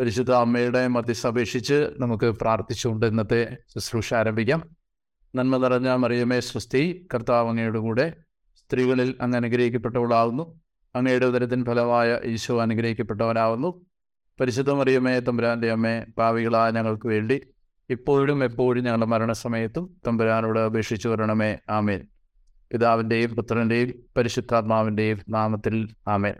പരിശുദ്ധ അമ്മയുടെ മധ്യസ്ഥ അപേക്ഷിച്ച് നമുക്ക് പ്രാർത്ഥിച്ചുകൊണ്ട് ഇന്നത്തെ ശുശ്രൂഷ ആരംഭിക്കാം. നന്മ നിറഞ്ഞ മറിയമേ സ്വസ്തി. കർത്താവ് അങ്ങയുടെ കൂടെ സ്ത്രീകളിൽ അങ്ങ് അനുഗ്രഹിക്കപ്പെട്ടവളാവുന്നു. അങ്ങയുടെ ഉദരത്തിൻ ഫലമായ ഈശോ അനുഗ്രഹിക്കപ്പെട്ടവനാവുന്നു. പരിശുദ്ധ മറിയമേ തമ്പുരാന്റെ അമ്മേ ഭാവികളായ ഞങ്ങൾക്ക് വേണ്ടി ഇപ്പോഴും എപ്പോഴും ഞങ്ങളുടെ മരണസമയത്തും തമ്പുരാനോട് അപേക്ഷിച്ചു വരണമേ. ആമേൻ. പിതാവിന്റെയും പുത്രന്റെയും പരിശുദ്ധാത്മാവിന്റെയും നാമത്തിൽ ആമേൻ.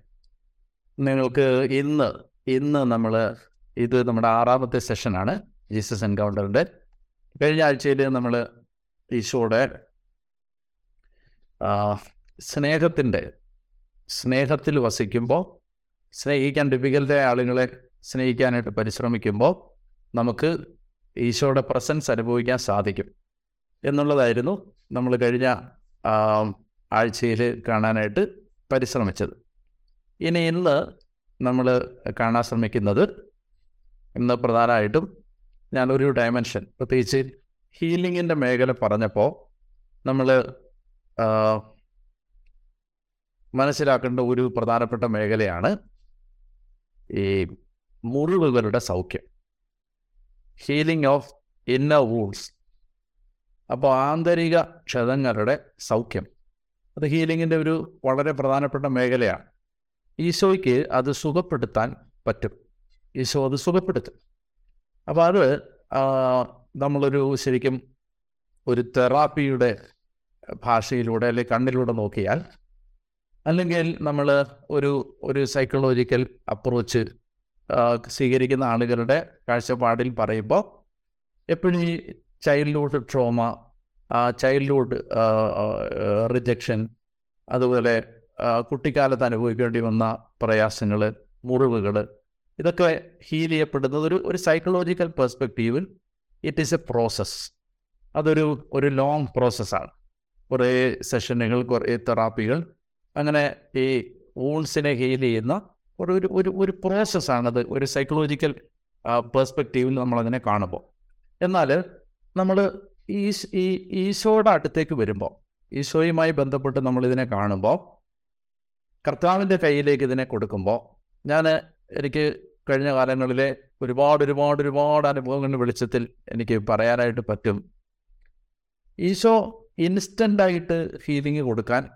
നിങ്ങൾക്ക് ഇന്ന് ഇന്ന് നമ്മൾ ഇത് നമ്മുടെ ആറാമത്തെ സെഷനാണ്. ജീസസ് എൻകൗണ്ടറിന്റെ കഴിഞ്ഞ ആഴ്ചയിൽ നമ്മൾ ഈശോയുടെ സ്നേഹത്തിന്റെ സ്നേഹത്തിൽ വസിക്കുമ്പോൾ സ്നേഹിക്കാൻ ഡിഫിക്കൽറ്റായ ആളുകളെ സ്നേഹിക്കാനായിട്ട് പരിശ്രമിക്കുമ്പോൾ നമുക്ക് ഈശോയുടെ പ്രസൻസ് അനുഭവിക്കാൻ സാധിക്കും എന്നുള്ളതായിരുന്നു നമ്മൾ കഴിഞ്ഞ ആഴ്ചയിൽ കാണാനായിട്ട് പരിശ്രമിച്ചത്. ഇനി ഇന്ന് നമ്മൾ കാണാൻ ശ്രമിക്കുന്നത് ഇന്ന് പ്രധാനമായിട്ടും ഞാനൊരു ഡയമെൻഷൻ പ്രത്യേകിച്ച് ഹീലിങ്ങിന്റെ മേഖല പറഞ്ഞപ്പോൾ നമ്മൾ മനസ്സിലാക്കേണ്ട ഒരു പ്രധാനപ്പെട്ട മേഖലയാണ് ഈ മുറിവുകളുടെ സൗഖ്യം. ഹീലിംഗ് ഓഫ് ഇന്നർ വൂൾസ് അപ്പോൾ ആന്തരിക ക്ഷതങ്ങളുടെ സൗഖ്യം. അത് ഹീലിങ്ങിന്റെ ഒരു വളരെ പ്രധാനപ്പെട്ട മേഖലയാണ്. ഈശോയ്ക്ക് അത് സുഖപ്പെടുത്താൻ പറ്റും. ഈശോ അത് സുഖപ്പെടുത്തും. അപ്പോൾ അത് നമ്മളൊരു ശരിക്കും ഒരു തെറാപ്പിയുടെ ഭാഷയിലൂടെ അല്ലെങ്കിൽ കണ്ണിലൂടെ നോക്കിയാൽ അല്ലെങ്കിൽ നമ്മൾ ഒരു ഒരു സൈക്കോളജിക്കൽ അപ്രോച്ച് സ്വീകരിക്കുന്ന ആളുകളുടെ കാഴ്ചപ്പാടിൽ പറയുമ്പോൾ എപ്പോഴും ഈ ചൈൽഡ്ഹുഡ് ട്രോമ ചൈൽഡ്ഹുഡ് റിജക്ഷൻ അതുപോലെ കുട്ടിക്കാലത്ത് അനുഭവിക്കേണ്ടി വന്ന പ്രയാസങ്ങൾ മുറിവുകൾ ഇതൊക്കെ ഹീൽ ചെയ്യപ്പെടുന്നത് ഒരു ഒരു സൈക്കോളജിക്കൽ പെർസ്പെക്റ്റീവിൽ ഇറ്റ് ഈസ് എ പ്രോസസ്സ് അതൊരു ഒരു ലോങ് പ്രോസസ്സാണ് കുറേ സെഷനുകൾ കുറേ തെറാപ്പികൾ അങ്ങനെ ഈ ഓൾസിനെ ഹീൽ ചെയ്യുന്ന ഒരു ഒരു ഒരു പ്രോസസ്സാണത് ഒരു സൈക്കോളജിക്കൽ പെർസ്പെക്റ്റീവിൽ നമ്മളതിനെ കാണുമ്പോൾ. എന്നാൽ നമ്മൾ ഈ ഈ ഈശോയുടെ അടുത്തേക്ക് വരുമ്പോൾ ഈശോയുമായി ബന്ധപ്പെട്ട് നമ്മളിതിനെ കാണുമ്പോൾ കർത്താവിന്റെ കയ്യിലേക്ക് ഇതിനെ കൊടുക്കുമ്പോൾ ഞാൻ എനിക്ക് കഴിഞ്ഞ കാലങ്ങളിലെ ഒരുപാട് ഒരുപാട് ഒരുപാട് അനുഭവങ്ങളുടെ വെളിച്ചത്തിൽ എനിക്ക് പറയാനായിട്ട് പറ്റും. ഈശോ ഇൻസ്റ്റന്റായിട്ട് ഹീലിംഗ് കൊടുക്കാൻ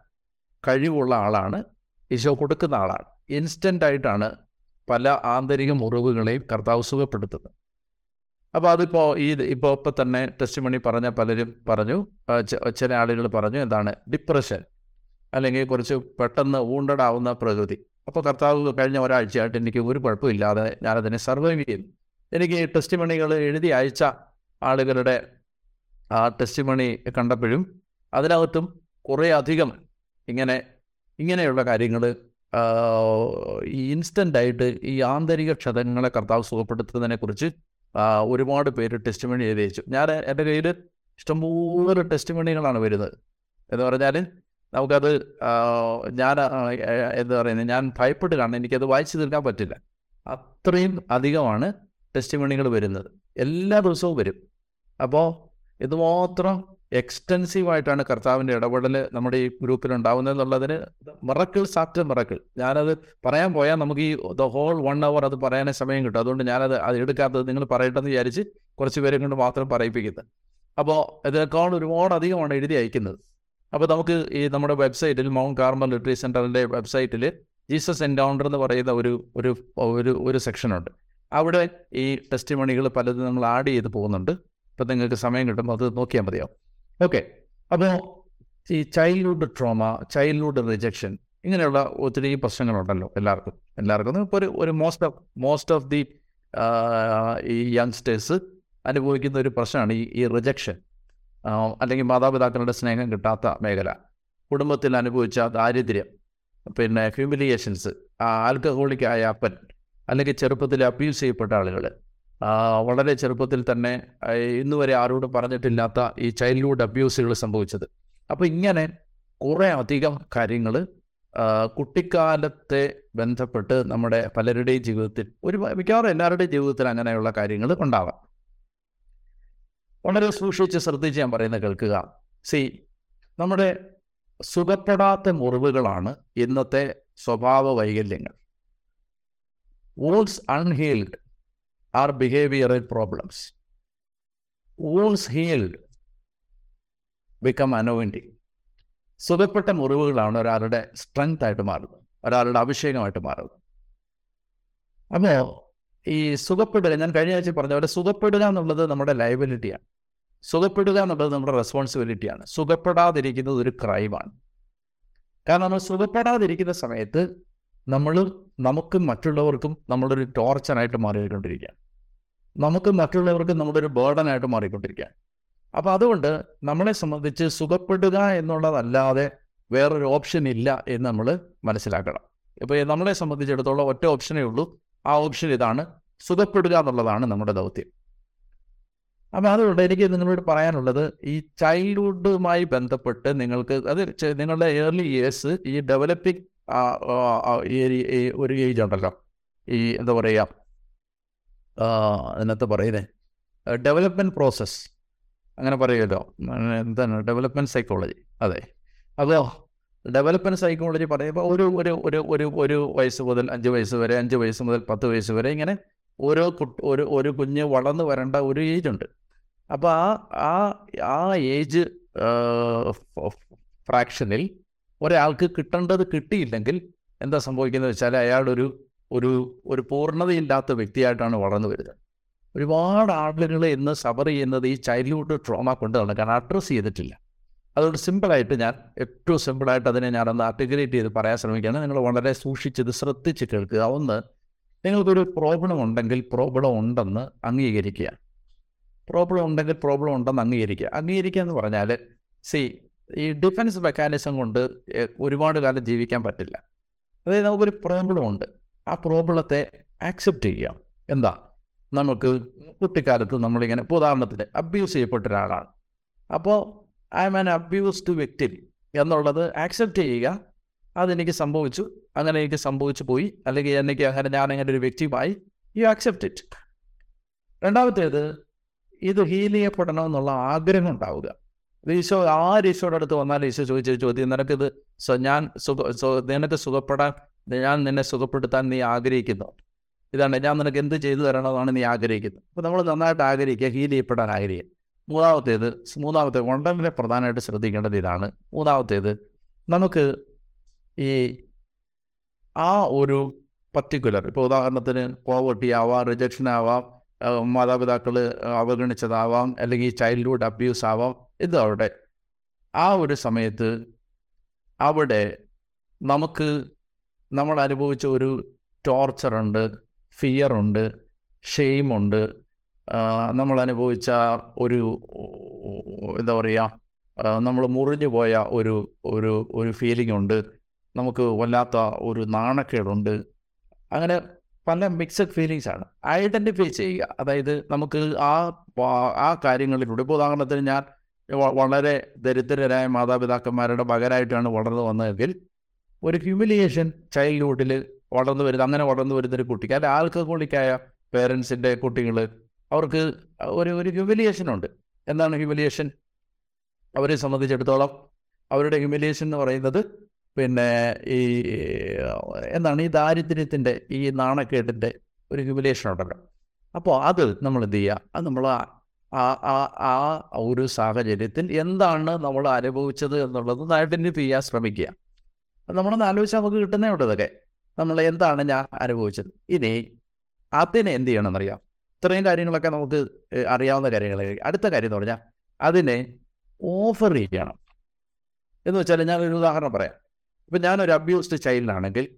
കഴിവുള്ള ആളാണ്. ഈശോ കൊടുക്കുന്ന ആളാണ്. ഇൻസ്റ്റന്റായിട്ടാണ് പല ആന്തരിക മുറിവുകളെയും കർത്താവ് സുഖപ്പെടുത്തുന്നത്. അപ്പോൾ അതിപ്പോൾ ഈ ഇപ്പോൾ ഇപ്പം തന്നെ ടെസ്റ്റ് മണി പറഞ്ഞ പലരും പറഞ്ഞു. ചില ആളുകൾ പറഞ്ഞു എന്താണ്? ഡിപ്രഷൻ അല്ലെങ്കിൽ കുറച്ച് പെട്ടെന്ന് വൂണ്ടഡാവുന്ന പ്രകൃതി. അപ്പോൾ കർത്താവ് കഴിഞ്ഞ ഒരാഴ്ചയായിട്ട് എനിക്ക് ഒരു കുഴപ്പമില്ലാതെ ഞാനതിനെ സർവൈവ് ചെയ്തു എനിക്ക് ടെസ്റ്റ് മണികൾ എഴുതി അയച്ച ആളുകളുടെ ആ ടെസ്റ്റ് മണി കണ്ടപ്പോഴും അതിനകത്തും കുറേ അധികം ഇങ്ങനെ ഇങ്ങനെയുള്ള കാര്യങ്ങൾ ഇൻസ്റ്റന്റായിട്ട് ഈ ആന്തരിക ക്ഷതങ്ങളെ കർത്താവ് സുഖപ്പെടുത്തുന്നതിനെക്കുറിച്ച് ഒരുപാട് പേര് ടെസ്റ്റ് മണി എഴുതി അയച്ചു. ഞാൻ എന്റെ കയ്യിൽ ഇഷ്ടംപോലെ ടെസ്റ്റ് മണികളാണ് വരുന്നത്. എന്ന് പറഞ്ഞാൽ നമുക്കത് ഞാൻ എന്താ പറയുന്നത് ഞാൻ ഭയപ്പെട്ട് കാണണം എനിക്കത് വായിച്ചു തീർക്കാൻ പറ്റില്ല. അത്രയും അധികമാണ് ടെസ്റ്റ് മണികൾ വരുന്നത്. എല്ലാ ദിവസവും വരും. അപ്പോൾ ഇതുമാത്രം എക്സ്റ്റെൻസീവായിട്ടാണ് കർത്താവിന്റെ ഇടപെടൽ നമ്മുടെ ഈ ഗ്രൂപ്പിൽ ഉണ്ടാവുന്നത് എന്നുള്ളതിന് സാറ്റ് ആഫ്റ്റർ മിറക്കിൾ. ഞാനത് പറയാൻ പോയാൽ നമുക്ക് ഈ ദ ഹോൾ വൺ അവർ അത് പറയാനേ സമയം കിട്ടും. അതുകൊണ്ട് ഞാനത് അത് എടുക്കാത്തത് നിങ്ങൾ പറയട്ടെന്ന് വിചാരിച്ച് കുറച്ച് പേരെ കൊണ്ട് മാത്രം പറയിപ്പിക്കുന്നത്. അപ്പോൾ ഇതിനേക്കാൾ ഒരുപാട് അധികമാണ് എഴുതി അയക്കുന്നത്. അപ്പോൾ നമുക്ക് ഈ നമ്മുടെ വെബ്സൈറ്റിൽ മൗണ്ട് കാർമൽ ലിറ്ററി സെന്ററിന്റെ വെബ്സൈറ്റിൽ ജീസസ് എൻകൗണ്ടർ എന്ന് പറയുന്ന ഒരു ഒരു ഒരു ഒരു സെക്ഷനുണ്ട് അവിടെ ഈ ടെസ്റ്റ് മണികൾ പലതും നമ്മൾ ആഡ് ചെയ്ത് പോകുന്നുണ്ട്. ഇപ്പം നിങ്ങൾക്ക് സമയം കിട്ടുമ്പോൾ അത് നോക്കിയാൽ മതിയാവും. ഓക്കെ അപ്പോൾ ഈ ചൈൽഡ്ഹുഡ് ട്രോമ ചൈൽഡ്ഹുഡ് റിജക്ഷൻ ഇങ്ങനെയുള്ള ഒത്തിരി പ്രശ്നങ്ങളുണ്ടല്ലോ എല്ലാവർക്കും. എല്ലാവർക്കും ഇപ്പോൾ ഒരു ഒരു most of most of the ഈ യങ്സ്റ്റേഴ്സ് അനുഭവിക്കുന്ന ഒരു പ്രശ്നമാണ് ഈ ഈ റിജക്ഷൻ അല്ലെങ്കിൽ മാതാപിതാക്കളുടെ സ്നേഹം കിട്ടാത്ത മേഖല. കുടുംബത്തിൽ അനുഭവിച്ച ദാരിദ്ര്യം പിന്നെ ഹ്യൂമിലിയേഷൻസ് ആൽക്കഹോളിക് ആയ അപ്പൻ അല്ലെങ്കിൽ ചെറുപ്പത്തിൽ അബ്യൂസ് ചെയ്യപ്പെട്ട ആളുകൾ വളരെ ചെറുപ്പത്തിൽ തന്നെ ഇന്ന് വരെ ആരോടും പറഞ്ഞിട്ടില്ലാത്ത ഈ ചൈൽഡ്ഹുഡ് അബ്യൂസുകൾ സംഭവിച്ചത്. അപ്പോൾ ഇങ്ങനെ കുറേ അധികം കാര്യങ്ങൾ കുട്ടിക്കാലത്തെ ബന്ധപ്പെട്ട് നമ്മുടെ പലരുടെയും ജീവിതത്തിൽ ഒരു മിക്കവാറും എല്ലാവരുടെയും ജീവിതത്തിൽ അങ്ങനെയുള്ള കാര്യങ്ങൾ ഉണ്ടാവാം. വളരെ സൂക്ഷിച്ച് ശ്രദ്ധിച്ച് ഞാൻ പറയുന്നത് കേൾക്കുക. സി നമ്മുടെ സുഖപ്പെടാത്ത മുറിവുകളാണ് ഇന്നത്തെ സ്വഭാവ വൈകല്യങ്ങൾ. Walls unhealed are behavioural problems wounds healed become anointing സുഖപ്പെട്ട മുറിവുകളാണ് ഒരാളുടെ സ്ട്രെങ്ത് ആയിട്ട് മാറുന്നത് ഒരാളുടെ അഭിഷേകമായിട്ട് മാറുന്നത്. അപ്പോൾ ഈ സുഖപ്പെടുക ഞാൻ കഴിഞ്ഞ ആഴ്ച പറഞ്ഞ പോലെ സുഖപ്പെടുക എന്നുള്ളത് നമ്മുടെ ലയബിലിറ്റിയാണ് സുഖപ്പെടുക എന്നുള്ളത് നമ്മുടെ റെസ്പോൺസിബിലിറ്റിയാണ് സുഖപ്പെടാതിരിക്കുന്നത് ഒരു ക്രൈമാണ് കാരണം നമ്മൾ സുഖപ്പെടാതിരിക്കുന്ന സമയത്ത് നമ്മൾ നമുക്കും മറ്റുള്ളവർക്കും നമ്മളൊരു ടോർച്ചറായിട്ട് മാറിക്കൊണ്ടിരിക്കുകയാണ്. നമുക്കും മറ്റുള്ളവർക്കും നമ്മുടെ ഒരു ബേർഡനായിട്ട് മാറിക്കൊണ്ടിരിക്കുകയാണ്. അപ്പോൾ അതുകൊണ്ട് നമ്മളെ സംബന്ധിച്ച് സുഖപ്പെടുക എന്നുള്ളതല്ലാതെ വേറൊരു ഓപ്ഷൻ ഇല്ല എന്ന് നമ്മൾ മനസ്സിലാക്കണം. ഇപ്പോൾ നമ്മളെ സംബന്ധിച്ചിടത്തോളം ഒറ്റ ഓപ്ഷനേ ഉള്ളൂ. ആ ഓപ്ഷൻ ഇതാണ് സുഖപ്പെടുക എന്നുള്ളതാണ് നമ്മുടെ ദൗത്യം. അപ്പം അതുകൊണ്ട് എനിക്ക് നിങ്ങളോട് പറയാനുള്ളത് ഈ ചൈൽഡ്ഹുഡുമായി ബന്ധപ്പെട്ട് നിങ്ങൾക്ക് അത് നിങ്ങളുടെ ഏർലി ഇയേഴ്സ് ഈ ഡെവലപ്പിംഗ് ഒരു ഏജ് ഉണ്ടല്ലോ. ഈ എന്താ പറയുക അതിനകത്ത് പറയുന്നത് ഡെവലപ്മെന്റ് പ്രോസസ്സ് അങ്ങനെ പറയുമല്ലോ. എന്താണ്? ഡെവലപ്മെന്റ് സൈക്കോളജി അതെ. അതോ ഡെവലപ്മെന്റ് സൈക്കോളജി പറയുമ്പോൾ ഒരു ഒരു ഒരു ഒരു ഒരു വയസ്സ് മുതൽ അഞ്ച് വയസ്സ് വരെ അഞ്ച് വയസ്സ് മുതൽ പത്ത് വയസ്സ് വരെ ഇങ്ങനെ ഓരോ കുട്ടി ഒരു ഒരു കുഞ്ഞ് വളർന്നു വരേണ്ട ഒരു ഏജ് ഉണ്ട്. അപ്പോൾ ആ ആ ആ ഏജ് ഫ്രാക്ഷനിൽ ഒരാൾക്ക് കിട്ടേണ്ടത് കിട്ടിയില്ലെങ്കിൽ എന്താ സംഭവിക്കുന്നത് വെച്ചാൽ അയാളൊരു ഒരു ഒരു പൂർണതയില്ലാത്ത വ്യക്തിയായിട്ടാണ് വളർന്നു വരുന്നത്. ഒരുപാട് ആളുകൾ ഇന്ന് സഫർ ചെയ്യുന്നത് ഈ ചൈൽഡ്ഹുഡ് ട്രോമ കൊണ്ടാണ് കാരണം അഡ്രസ്സ് ചെയ്തിട്ടില്ല. അതുകൊണ്ട് സിമ്പിളായിട്ട് ഞാൻ ഏറ്റവും സിമ്പിളായിട്ട് അതിനെ ഞാനൊന്ന് ആർട്ടിക്കുലേറ്റ് ചെയ്ത് പറയാൻ ശ്രമിക്കുകയാണ്. നിങ്ങൾ വളരെ സൂക്ഷിച്ചത് ശ്രദ്ധിച്ച് കേൾക്കുക. ഒന്ന് നിങ്ങൾക്കൊരു പ്രോബ്ലം ഉണ്ടെങ്കിൽ പ്രോബ്ലം ഉണ്ടെന്ന് അംഗീകരിക്കുക. പ്രോബ്ലം ഉണ്ടെങ്കിൽ പ്രോബ്ലം ഉണ്ടെന്ന് അംഗീകരിക്കുക. അംഗീകരിക്കുക എന്ന് പറഞ്ഞാൽ സി ഈ ഡിഫൻസ് മെക്കാനിസം കൊണ്ട് എ- ഒരുപാട് കാലം ജീവിക്കാൻ പറ്റില്ല. അതായത് നമുക്കൊരു പ്രോബ്ലം ഉണ്ട്. ആ പ്രോബ്ലത്തെ ആക്സെപ്റ്റ് ചെയ്യാം എന്താ? നമുക്ക് കുട്ടിക്കാലത്ത് നമ്മളിങ്ങനെ ഇപ്പോൾ ഉദാഹരണത്തിന് അബ്യൂസ് ചെയ്യപ്പെട്ട ഒരാളാണ്. അപ്പോൾ ഐ ആം ആൻ അബ്യൂസ്ഡ് വ്യക്തി എന്നുള്ളത് ആക്സെപ്റ്റ് ചെയ്യുക. അതെനിക്ക് സംഭവിച്ചു. അങ്ങനെ എനിക്ക് സംഭവിച്ചു പോയി. അല്ലെങ്കിൽ എനിക്ക് അങ്ങനെ ഞാൻ അങ്ങനെ ഒരു വ്യക്തിയുമായി യു ആക്സെപ്റ്റ് ഇറ്റ് രണ്ടാമത്തേത് ഇത് ഹീൽ ചെയ്യപ്പെടണമെന്നുള്ള ആഗ്രഹം ഉണ്ടാവുക. ഈശോ ആര് ഈശോയുടെ അടുത്ത് വന്നാൽ ഈശോ ചോദിച്ച ചോദ്യം നിനക്കിത് ഞാൻ സുഖ നിനക്ക് സുഖപ്പെടാൻ ഞാൻ നിന്നെ സുഖപ്പെടുത്താൻ നീ ആഗ്രഹിക്കുന്നു. ഇതാണ് ഞാൻ നിനക്ക് എന്ത് ചെയ്തു തരണമെന്നാണ് നീ ആഗ്രഹിക്കുന്നത്. അപ്പോൾ നമ്മൾ നന്നായിട്ട് ആഗ്രഹിക്കുക ഹീൽ ചെയ്യപ്പെടാൻ ആഗ്രഹിക്കുക. മൂന്നാമത്തേത് മൂന്നാമത്തെ വളരെ പ്രധാനമായിട്ട് ശ്രദ്ധിക്കേണ്ടത് ഇതാണ്. മൂന്നാമത്തേത് നമുക്ക് ഈ ആ ഒരു പർട്ടിക്കുലർ ഇപ്പോൾ ഉദാഹരണത്തിന് പോവർട്ടി ആവാം റിജക്ഷൻ ആവാം മാതാപിതാക്കൾ അവഗണിച്ചതാവാം അല്ലെങ്കിൽ ചൈൽഡ്ഹുഡ് അബ്യൂസ് ആവാം ഇത് അവിടെ ആ ഒരു സമയത്ത് അവിടെ നമുക്ക് നമ്മൾ അനുഭവിച്ച ഒരു ടോർച്ചറുണ്ട് ഫിയറുണ്ട് ഷെയിമുണ്ട് നമ്മൾ അനുഭവിച്ച ഒരു എന്താ പറയുക നമ്മൾ മുറിഞ്ഞു പോയ ഒരു ഒരു ഒരു ഫീലിംഗ് ഉണ്ട്. നമുക്ക് വല്ലാത്ത ഒരു നാണക്കേടുണ്ട്. അങ്ങനെ പല മിക്സഡ് ഫീലിങ്സ് ആണ്. ഐഡന്റിഫൈ ചെയ്യുക. അതായത് നമുക്ക് ആ ആ കാര്യങ്ങളിലൂടെ ഇപ്പോൾ ഉദാഹരണത്തിന് ഞാൻ വളരെ ദരിദ്രരായ മാതാപിതാക്കന്മാരുടെ മകനായിട്ടാണ് വളർന്നു വന്നതെങ്കിൽ ഒരു ഹ്യൂമിലിയേഷൻ ചൈൽഡ്ഹുഡിൽ വളർന്നു വരുന്ന അങ്ങനെ വളർന്നു വരുന്നൊരു കുട്ടിക്ക് അല്ലെ ആൽക്കഹോളിക്കായ പേരൻസിന്റെ കുട്ടികൾ അവർക്ക് ഒരു ഒരു ഹ്യൂമിലിയേഷൻ ഉണ്ട്. എന്താണ് ഹ്യൂമിലിയേഷൻ അവരെ സംബന്ധിച്ചിടത്തോളം അവരുടെ ഹ്യൂമിലിയേഷൻ എന്ന് പറയുന്നത് പിന്നെ ഈ എന്താണ് ഈ ദാരിദ്ര്യത്തിന്റെ ഈ നാണക്കേടിന്റെ ഒരു ഹ്യൂമിലേഷൻ ഉണ്ടല്ലോ. അപ്പോൾ അത് നമ്മൾ എന്ത് ചെയ്യുക? അത് നമ്മൾ ആ ആ- ആ ഒരു സാഹചര്യത്തിൽ എന്താണ് നമ്മൾ അനുഭവിച്ചത് എന്നുള്ളത് ഐഡന്റിഫൈ ചെയ്യാൻ ശ്രമിക്കുക. നമ്മളൊന്ന് ആലോചിച്ചാൽ നമുക്ക് കിട്ടുന്നേ ഉണ്ട് ഇതൊക്കെ. നമ്മൾ എന്താണ് ഞാൻ അനുഭവിച്ചത്? ഇനി അതിനെ എന്ത് ചെയ്യണമെന്നറിയാം? ഇത്രയും കാര്യങ്ങളൊക്കെ നമുക്ക് അറിയാവുന്ന കാര്യങ്ങളായിരിക്കും അടുത്ത കാര്യം എന്ന് പറഞ്ഞാൽ അതിനെ ഓഫർ ചെയ്യണം. എന്ന് വെച്ചാൽ ഞാനൊരു ഉദാഹരണം പറയാം. ഇപ്പം ഞാനൊരു അബ്യൂസ്ഡ് ചൈൽഡാണെങ്കിൽ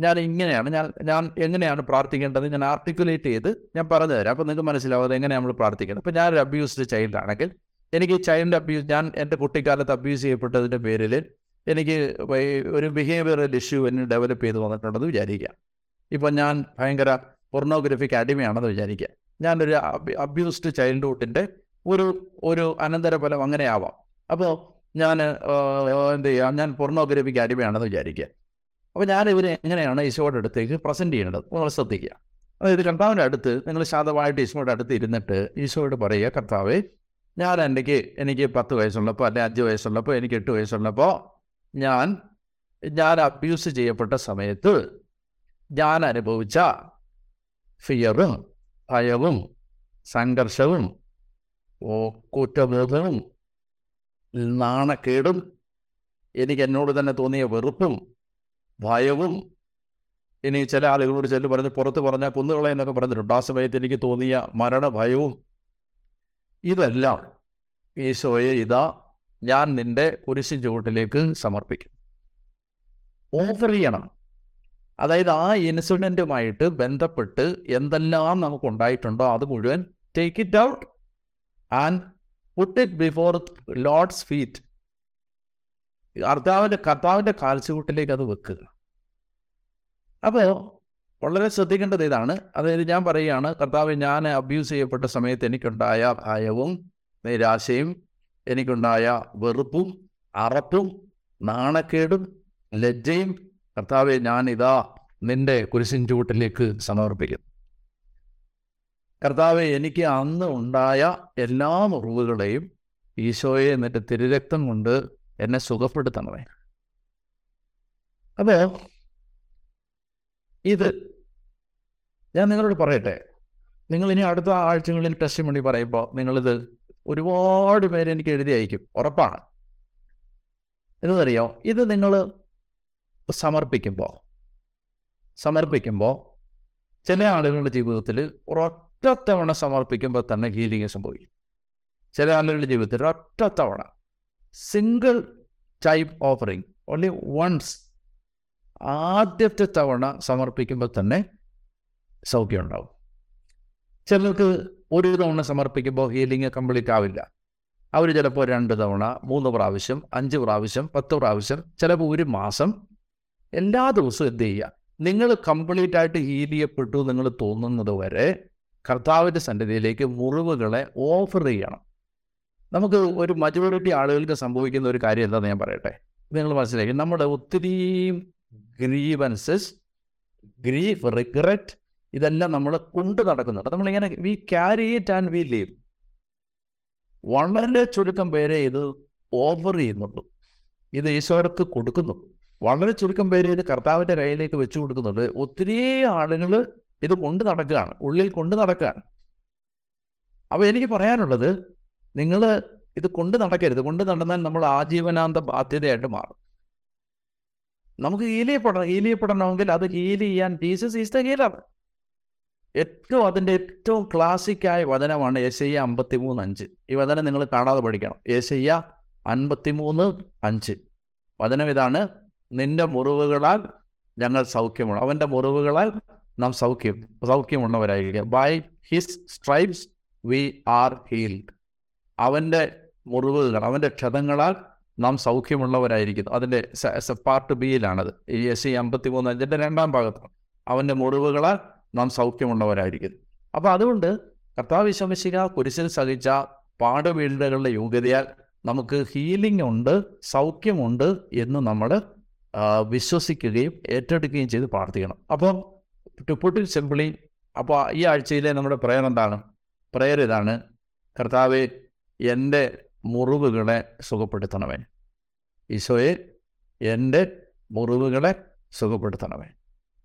ഞാൻ ഇങ്ങനെയാണ് ഞാൻ ഞാൻ എങ്ങനെയാണ് പ്രാർത്ഥിക്കേണ്ടത്? ഞാൻ ആർട്ടിക്കുലേറ്റ് ചെയ്ത് ഞാൻ പറഞ്ഞു തരാം അപ്പോൾ നിങ്ങൾക്ക് മനസ്സിലാവും എങ്ങനെ നമ്മൾ പ്രാർത്ഥിക്കുന്നത്. അപ്പോൾ ഞാനൊരു അബ്യൂസ്ഡ് ചൈൽഡാണെങ്കിൽ എനിക്ക് ചൈൽഡ് അബ്യൂസ് ഞാൻ എന്റെ കുട്ടിക്കാലത്ത് അബ്യൂസ് ചെയ്യപ്പെട്ടതിന്റെ പേരിൽ എനിക്ക് ഒരു ബിഹേവിയറൽ ഇഷ്യൂ എന്നെ ഡെവലപ്പ് ചെയ്ത് വന്നിട്ടുണ്ടെന്ന് വിചാരിക്കുക. ഇപ്പം ഞാൻ ഭയങ്കര പൊർണോഗ്രഫിക്ക് അടിമയാണെന്ന് വിചാരിക്കുക. ഞാനൊരു അബ്യൂസ്ഡ് ചൈൽഡ്ഹുഡിന്റെ ഒരു ഒരു അനന്തരഫലം അങ്ങനെ ആവാം അപ്പോൾ ഞാൻ എന്ത് ചെയ്യാം? ഞാൻ പൊർണോഗ്രഫിക്ക് അടിമയാണെന്ന് വിചാരിക്കുക. അപ്പോൾ ഞാൻ ഇവരെ എങ്ങനെയാണ് ഈശോയുടെ അടുത്തേക്ക് പ്രസന്റ് ചെയ്യേണ്ടത്? നിങ്ങൾ ശ്രദ്ധിക്കുക. അതായത് കർത്താവിന്റെ അടുത്ത് നിങ്ങൾ ശാന്തമായിട്ട് ഈശോയുടെ അടുത്ത് ഇരുന്നിട്ട് ഈശോയോട് പറയുക കർത്താവേ ഞാൻ എനിക്ക് എനിക്ക് പത്ത് വയസ്സുള്ളപ്പോൾ അല്ലെങ്കിൽ അഞ്ച് വയസ്സുള്ളപ്പോൾ എനിക്ക് എട്ട് വയസ്സുള്ളപ്പോൾ ഞാൻ ഞാൻ അബ്യൂസ് ചെയ്യപ്പെട്ട സമയത്ത് ഞാൻ അനുഭവിച്ച ഫിയറും ഭയവും സംഘർഷവും കുറ്റബോധവും നാണക്കേടും എനിക്ക് എന്നോട് തന്നെ തോന്നിയ വെറുപ്പും ഭയവും ഇനി ചില ആളുകളോട് ചെല്ലു പറഞ്ഞ് പുറത്ത് പറഞ്ഞാൽ കുന്നുകളയെന്നൊക്കെ പറഞ്ഞിട്ടുണ്ട്. ആ സമയത്ത് എനിക്ക് തോന്നിയ മരണഭയവും ഇതെല്ലാം ഈശോയെ ഇതാ ഞാൻ നിന്റെ കുരിശിൻ ചുവട്ടിലേക്ക് സമർപ്പിക്കും. ഓഫർ ചെയ്യണം അതായത് ആ ഇൻസിഡന്റുമായിട്ട് ബന്ധപ്പെട്ട് എന്തെല്ലാം നമുക്ക് ഉണ്ടായിട്ടുണ്ടോ അത് മുഴുവൻ take it out and put it before Lord's feet കർത്താവിന്റെ കർത്താവിന്റെ കാൽച്ചുകൂട്ടിലേക്ക് അത് വെക്കുക. അപ്പോൾ വളരെ ശ്രദ്ധിക്കേണ്ടത് ഇതാണ്. അതായത് ഞാൻ പറയുകയാണ് കർത്താവ് ഞാൻ അബ്യൂസ് ചെയ്യപ്പെട്ട സമയത്ത് എനിക്കുണ്ടായ ഭയവും നിരാശയും എനിക്കുണ്ടായ വെറുപ്പും അറപ്പും നാണക്കേടും ലജ്ജയും കർത്താവെ ഞാൻ ഇതാ നിന്റെ കുരിശിൻ ചൂട്ടിലേക്ക് സമർപ്പിക്കുന്നു. കർത്താവെ എനിക്ക് അന്ന് ഉണ്ടായ എല്ലാ മുറിവുകളെയും ഈശോയെ എന്നിട്ട് തിരുരക്തം കൊണ്ട് എന്നെ സുഖപ്പെടുത്തണമേ. അപ്പോൾ ഇത് ഞാൻ നിങ്ങളോട് പറയട്ടെ. നിങ്ങൾ ഇനി അടുത്ത ആഴ്ചകളിൽ ടെസ്റ്റ് മണി പറയുമ്പോൾ നിങ്ങളിത് ഒരുപാട് പേര് എനിക്ക് എഴുതി അയക്കും. ഉറപ്പാണ്. എന്നറിയോ ഇത് നിങ്ങൾ സമർപ്പിക്കുമ്പോൾ സമർപ്പിക്കുമ്പോൾ ചില ആളുകളുടെ ജീവിതത്തിൽ ഒരൊറ്റ തവണ സമർപ്പിക്കുമ്പോൾ തന്നെ ഹീലിംഗ് സംഭവിക്കും. ചില ആളുകളുടെ ജീവിതത്തിൽ ഒറ്റത്തവണ. തവണ single type offering only once ആദ്യത്തെ തവണ സമർപ്പിക്കുമ്പോൾ തന്നെ സൗഖ്യം ഉണ്ടാവും. ചിലർക്ക് ഒരു തവണ സമർപ്പിക്കുമ്പോൾ ഹീലിംഗ് കംപ്ലീറ്റ് ആവില്ല. അവർ ചിലപ്പോൾ രണ്ട് തവണ മൂന്ന് പ്രാവശ്യം അഞ്ച് പ്രാവശ്യം പത്ത് പ്രാവശ്യം ചിലപ്പോൾ ഒരു മാസം. എല്ലാ ദിവസവും എന്ത് ചെയ്യുക? നിങ്ങൾ കംപ്ലീറ്റ് ആയിട്ട് ഹീൽ ചെയ്യപ്പെട്ടു നിങ്ങൾ തോന്നുന്നത് വരെ കർത്താവിന്റെ സന്നിധിയിലേക്ക് മുറിവുകളെ ഓഫർ ചെയ്യണം. നമുക്ക് ഒരു മജോറിറ്റി ആളുകൾക്ക് സംഭവിക്കുന്ന ഒരു കാര്യം എന്താണെന്ന് ഞാൻ പറയട്ടെ? നിങ്ങൾ മനസ്സിലാക്കി. നമ്മുടെ ഒത്തിരി ഗ്രീവൻസസ് ഗ്രീഫ് റിഗ്രറ്റ് ഇതെല്ലാം നമ്മൾ കൊണ്ട് നടക്കുന്നുണ്ട്. നമ്മളിങ്ങനെ we carry it and we leave വളരെ ചുരുക്കം പേരെ ഇത് ഓവർ ചെയ്യുന്നുള്ളൂ. ഇത് ഈശോർക്ക് കൊടുക്കുന്നു. വളരെ ചുരുക്കം പേര് ഇത് കർത്താവിന്റെ കയ്യിലേക്ക് വെച്ചു കൊടുക്കുന്നുണ്ട്. ഒത്തിരി ആളുകൾ ഇത് കൊണ്ട് നടക്കുകയാണ് ഉള്ളിൽ കൊണ്ട് നടക്കുകയാണ്. അപ്പോൾ എനിക്ക് പറയാനുള്ളത് നിങ്ങൾ ഇത് കൊണ്ട് നടക്കരുത്. കൊണ്ട് നടന്നാൽ നമ്മൾ ആജീവനാന്ത ബാധ്യതയായിട്ട് മാറും. നമുക്ക് ഹീൽ ചെയ്യപ്പെടണം ചെയ്യപ്പെടണമെങ്കിൽ അത് ഹീൽ ചെയ്യാൻ ജീസസ് ഈസ് ദ ഹീലർ. ഏറ്റവും അതിന്റെ ഏറ്റവും ക്ലാസിക്കായ വചനമാണ് യേശയ്യ അമ്പത്തി മൂന്ന് അഞ്ച്. ഈ വചനം നിങ്ങൾ കാണാതെ പഠിക്കണം. യേശയ്യ അൻപത്തി മൂന്ന് അഞ്ച്. വചനം ഇതാണ് നിന്റെ മുറിവുകളാൽ ഞങ്ങൾ സൗഖ്യമാണ് അവന്റെ മുറിവുകളാൽ നാം സൗഖ്യം സൗഖ്യമുള്ളവരായിരിക്കുക. By his stripes we are healed അവന്റെ മുറിവുകൾ അവന്റെ ക്ഷതങ്ങളാൽ നാം സൗഖ്യമുള്ളവരായിരിക്കുന്നു. അതിന്റെ പാർട്ട് ബിയിലാണത് എസ് സി അമ്പത്തി മൂന്ന് അഞ്ചിന്റെ രണ്ടാം ഭാഗത്താണ്. അവന്റെ മുറിവുകളാൽ നാം സൗഖ്യമുള്ളവരായിരിക്കുന്നു. അപ്പോൾ അതുകൊണ്ട് കർത്താവ് വിശ്വസിക കുരിശിൽ സഹിച്ച പാടുവീടുകളുടെ യോഗ്യതയാൽ നമുക്ക് ഹീലിംഗ് ഉണ്ട് സൗഖ്യമുണ്ട് എന്ന് നമ്മൾ വിശ്വസിക്കുകയും ഏറ്റെടുക്കുകയും ചെയ്ത് പ്രാർത്ഥിക്കണം. അപ്പോൾ ടു പുട്ട് ഇറ്റ് സിംപിളി അപ്പോൾ ഈ ആഴ്ചയിലെ നമ്മുടെ പ്രയർ എന്താണ്? പ്രയർ ഇതാണ് കർത്താവ് എന്റെ മുറിവുകളെ സുഖപ്പെടുത്തണമേ. ഈശോയെ എന്റെ മുറിവുകളെ സുഖപ്പെടുത്തണമേ.